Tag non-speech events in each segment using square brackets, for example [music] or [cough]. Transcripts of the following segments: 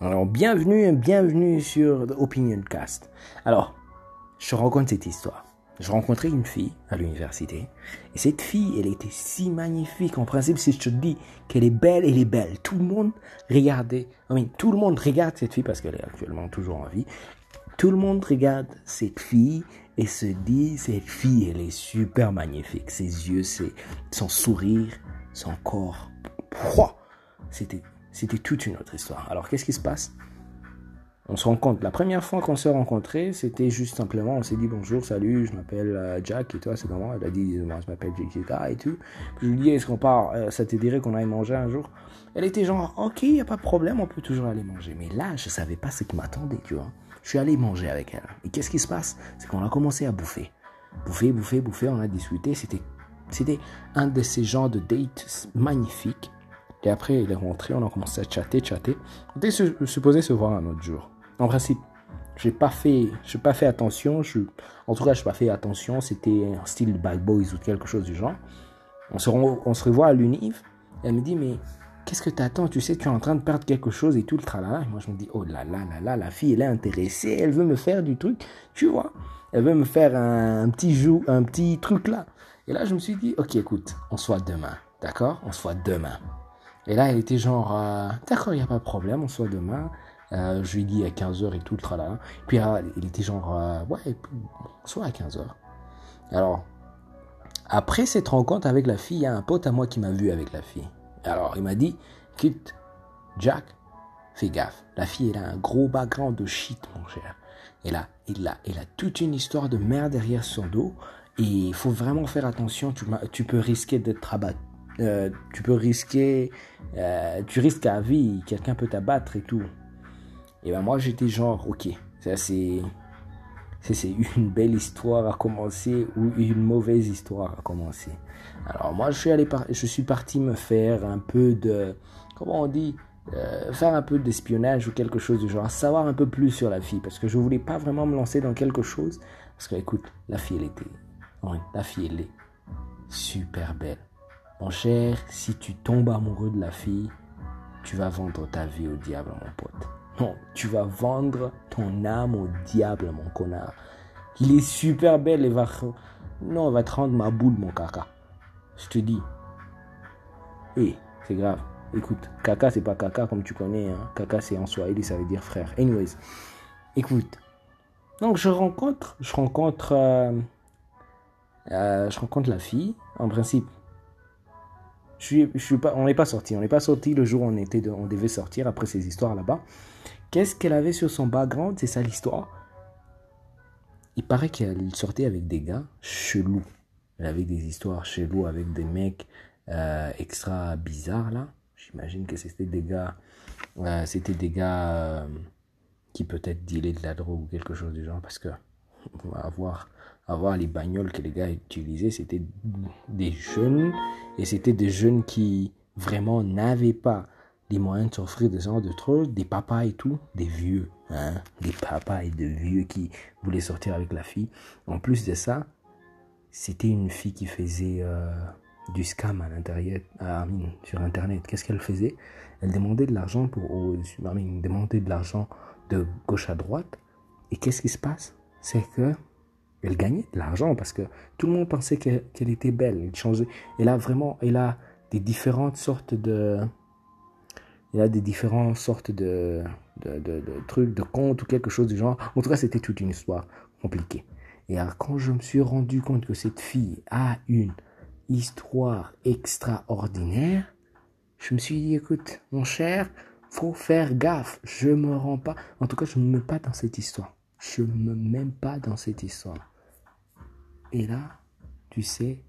Alors, bienvenue, bienvenue sur Opinion Cast. Alors, je te raconte cette histoire. Je rencontrais une fille à l'université. Et cette fille, elle était si magnifique. En principe, si je te dis qu'elle est belle, elle est belle. Tout le monde regardait. I tout le monde regarde cette fille parce qu'elle est actuellement toujours en vie. Tout le monde regarde cette fille et se dit, cette fille, elle est super magnifique. Ses yeux, son sourire, son corps. C'était, c'était toute une autre histoire. Alors, qu'est-ce qui se passe? On se rencontre. La première fois qu'on s'est rencontrés, c'était juste simplement, on s'est dit bonjour, salut, je m'appelle euh, Jack et toi, c'est comment Elle a dit, moi, je m'appelle Jack et tout. Puis je lui dis, est-ce qu'on part euh, Ça te dirait qu'on aille manger un jour? Elle était genre, ok, il n'y a pas de problème, on peut toujours aller manger. Mais là, je savais pas ce qui m'attendait, tu vois. Je suis allé manger avec elle. Et qu'est-ce qui se passe? C'est qu'on a commencé à bouffer. Bouffer, bouffer, bouffer, on a discuté. C'était, c'était un de ces genres de dates magnifiques et après, il est rentré, on a commencé à chatter, chatter. On était supposé se voir un autre jour. En principe, j'ai pas pas fait attention. En tout cas, je n'ai pas fait attention. C'était un style Bad Boys ou quelque chose du genre. On se, revoit à l'univ. Elle me dit, mais qu'est-ce que tu attends Tu sais, tu es en train de perdre quelque chose et tout le tralala. Et moi, je me dis, oh là là là là, la fille, elle est intéressée. Elle veut me faire du truc. Tu vois? Elle veut me faire un, petit jou, un petit truc là. Et là, je me suis dit, ok, écoute, on se voit demain. D'accord? On se voit demain. Et là, elle était genre, euh, d'accord, il n'y a pas de problème, on se voit demain. Euh, je lui dis à 15h et tout, le tralala. Puis elle était genre, euh, ouais, voit à 15h. Alors, après cette rencontre avec la fille, il y a un pote à moi qui m'a vu avec la fille. Alors, il m'a dit, quitte, Jack, fais gaffe. La fille, elle a un gros background de shit, mon cher. Et là, il a, elle a toute une histoire de merde derrière son dos. Et il faut vraiment faire attention, tu, tu peux risquer d'être abattu euh, tu peux risquer, euh, tu risques à vie, quelqu'un peut t'abattre et tout. Et ben moi j'étais genre, ok, ça c'est, c'est [laughs] une belle histoire à commencer ou une mauvaise histoire à commencer. Alors moi je suis allé, je suis parti me faire un peu de, comment on dit, euh, faire un peu d'espionnage ou quelque chose du genre, savoir un peu plus sur la fille parce que je voulais pas vraiment me lancer dans quelque chose parce que écoute, la fille elle était, la fille elle est super belle. Mon cher, si tu tombes amoureux de la fille, tu vas vendre ta vie au diable, mon pote. Non, tu vas vendre ton âme au diable, mon connard. Il est super belle et va... Non, elle va te rendre ma boule, mon caca. Je te dis. Eh, c'est grave. Écoute, caca, c'est pas caca comme tu connais. Hein. Caca, c'est en swahili, ça veut dire frère. Anyways, écoute. Donc, je rencontre, je rencontre, euh, euh, je rencontre la fille. En principe, on n'est pas sorti. On n'est pas sorti le jour où on, était on devait sortir après ces histoires là-bas. Qu'est-ce qu'elle avait sur son background? C'est ça l'histoire. Il paraît qu'elle sortait avec des gars chelous. Elle avait des histoires cheloues avec des mecs euh, extra bizarres là. J'imagine que c'était des gars, euh, c'était des gars euh, qui peut-être dealaient de la drogue ou quelque chose du genre parce que avoir avoir les bagnoles que les gars utilisaient, c'était des jeunes, et c'était des jeunes qui vraiment n'avaient pas les moyens de s'offrir des genres de trucs, des papas et tout, des vieux, hein, des papas et des vieux qui voulaient sortir avec la fille. En plus de ça, c'était une fille qui faisait euh, du scam à l'intérieur, sur Internet. Qu'est-ce qu'elle faisait? Elle demandait de l'argent pour, demandait de l'argent de gauche à droite. Et qu'est-ce qui se passe? C'est que elle gagnait de l'argent parce que tout le monde pensait qu'elle était belle. Elle changeait. Elle a vraiment, elle a des différentes sortes de, elle a des différentes sortes de, de, de, trucs, de comptes ou quelque chose du genre. En tout cas, c'était toute une histoire compliquée. Et alors, quand je me suis rendu compte que cette fille a une histoire extraordinaire, je me suis dit, écoute, mon cher, faut faire gaffe. Je me rends pas, en tout cas, je ne me mets pas dans cette histoire. Je ne me mets pas dans cette histoire. Et là, tu sais,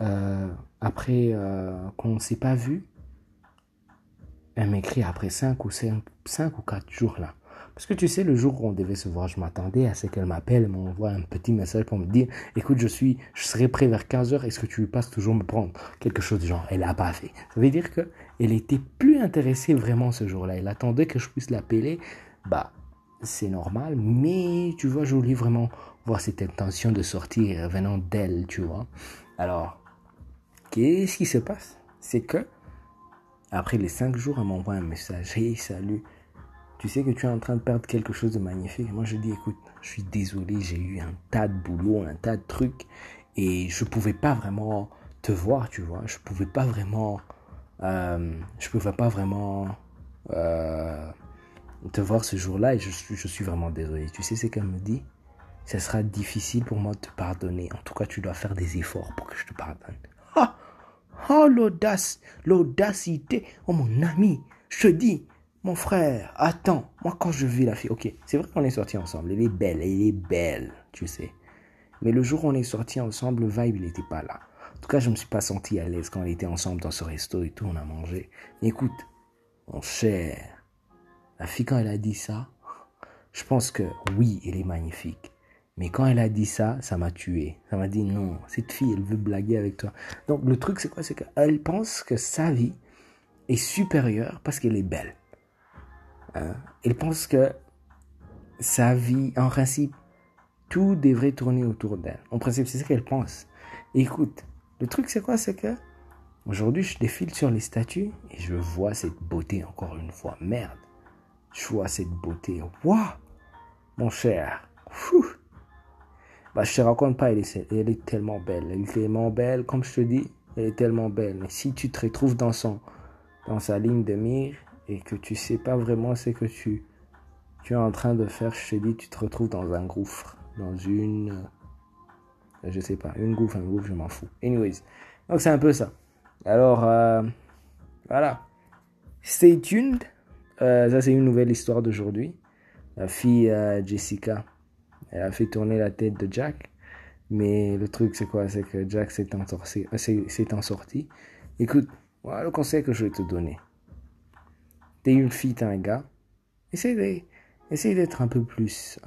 euh, après euh, qu'on ne s'est pas vu, elle m'écrit après 5 ou, 5, ou 4 jours là. Parce que tu sais, le jour où on devait se voir, je m'attendais à ce qu'elle m'appelle, elle m'envoie un petit message pour me dire, écoute, je suis, je serai prêt vers 15 heures, est-ce que tu passes toujours me prendre? Quelque chose du genre. Elle n'a pas fait. Ça veut dire que elle était plus intéressée vraiment ce jour-là. Elle attendait que je puisse l'appeler. Bah, c'est normal, mais tu vois, je voulais vraiment voir cette intention de sortir venant d'elle, tu vois. Alors, qu'est-ce qui se passe? C'est que, après les cinq jours, elle m'envoie un message. Hey, salut, tu sais que tu es en train de perdre quelque chose de magnifique? moi, je dis, écoute, je suis désolé, j'ai eu un tas de boulot, un tas de trucs, et je pouvais pas vraiment te voir, tu vois. Je pouvais pas vraiment, euh, je pouvais pas vraiment euh, te voir ce jour-là, et je suis, je suis vraiment désolé. Tu sais ce qu'elle me dit? Ce sera difficile pour moi de te pardonner. En tout cas, tu dois faire des efforts pour que je te pardonne. Ah Oh, l'audace, l'audacité. Oh, mon ami, je te dis, mon frère, attends, moi quand je vis la fille, ok, c'est vrai qu'on est sortis ensemble, elle est belle, elle est belle, tu sais. Mais le jour où on est sortis ensemble, le vibe, il n'était pas là. En tout cas, je me suis pas senti à l'aise quand on était ensemble dans ce resto et tout, on a mangé. Écoute, mon cher, la fille quand elle a dit ça, je pense que oui, elle est magnifique. Mais quand elle a dit ça, ça m'a tué. Ça m'a dit non, cette fille, elle veut blaguer avec toi. Donc le truc, c'est quoi? C'est qu'elle pense que sa vie est supérieure parce qu'elle est belle. Hein? Elle pense que sa vie, en principe, tout devrait tourner autour d'elle. En principe, c'est ce qu'elle pense. Écoute, le truc, c'est quoi? C'est que aujourd'hui, je défile sur les statues et je vois cette beauté encore une fois. Merde. Je vois cette beauté. Waouh Mon cher. Bah, je te raconte pas, elle est, elle est tellement belle. Elle est tellement belle, comme je te dis, elle est tellement belle. Mais si tu te retrouves dans, son, dans sa ligne de mire et que tu sais pas vraiment ce que tu, tu es en train de faire, je te dis, tu te retrouves dans un gouffre, dans une. Je sais pas, une gouffre, un gouffre, je m'en fous. Anyways. Donc c'est un peu ça. Alors, euh, voilà. Stay tuned. Euh, ça, c'est une nouvelle histoire d'aujourd'hui. La fille euh, Jessica elle a fait tourner la tête de Jack. Mais le truc, c'est quoi? C'est que Jack s'est en, sorti, en sorti. Écoute, voilà le conseil que je vais te donner. T'es une fille, t'es un gars. Essaye d'être un peu plus,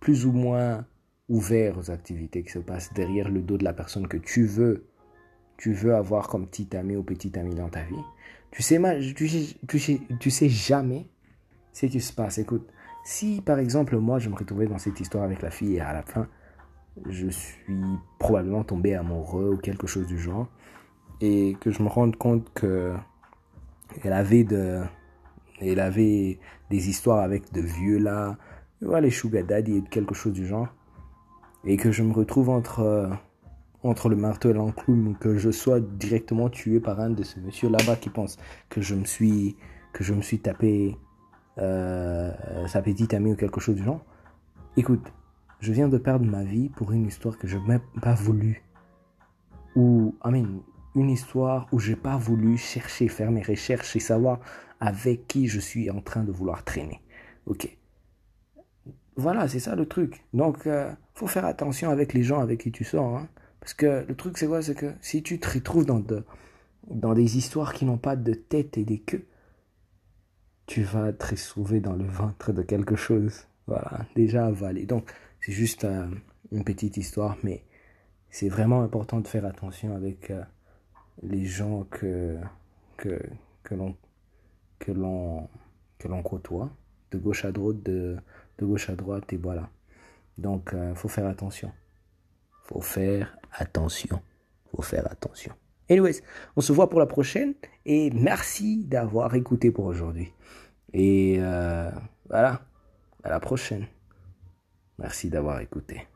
plus ou moins ouvert aux activités qui se passent derrière le dos de la personne que tu veux, tu veux avoir comme petit ami ou petit ami dans ta vie. Tu sais, tu, tu, tu sais jamais ce qui se passe. Écoute, si par exemple moi je me retrouvais dans cette histoire avec la fille et à la fin je suis probablement tombé amoureux ou quelque chose du genre et que je me rende compte que elle avait de elle avait des histoires avec de vieux là les sugar daddy et quelque chose du genre et que je me retrouve entre entre le marteau et l'enclume que je sois directement tué par un de ce monsieur là-bas qui pense que je me suis que je me suis tapé euh, sa petite amie ou quelque chose du genre. Écoute, je viens de perdre ma vie pour une histoire que je n'ai pas voulu. Ou, I une histoire où j'ai pas voulu chercher, faire mes recherches et savoir avec qui je suis en train de vouloir traîner. Ok. Voilà, c'est ça le truc. Donc, euh, faut faire attention avec les gens avec qui tu sors. Hein. Parce que le truc, c'est quoi? C'est que si tu te retrouves dans, de, dans des histoires qui n'ont pas de tête et des queues, tu vas te retrouver dans le ventre de quelque chose. Voilà, déjà avalé. Donc, c'est juste euh, une petite histoire, mais c'est vraiment important de faire attention avec euh, les gens que, que, que l'on que l'on que l'on côtoie de gauche à droite de, gauche à droite et voilà donc il euh, faut faire attention faut faire attention faut faire attention anyways on se voit pour la prochaine et merci d'avoir écouté pour aujourd'hui et euh, voilà, à la prochaine. Merci d'avoir écouté.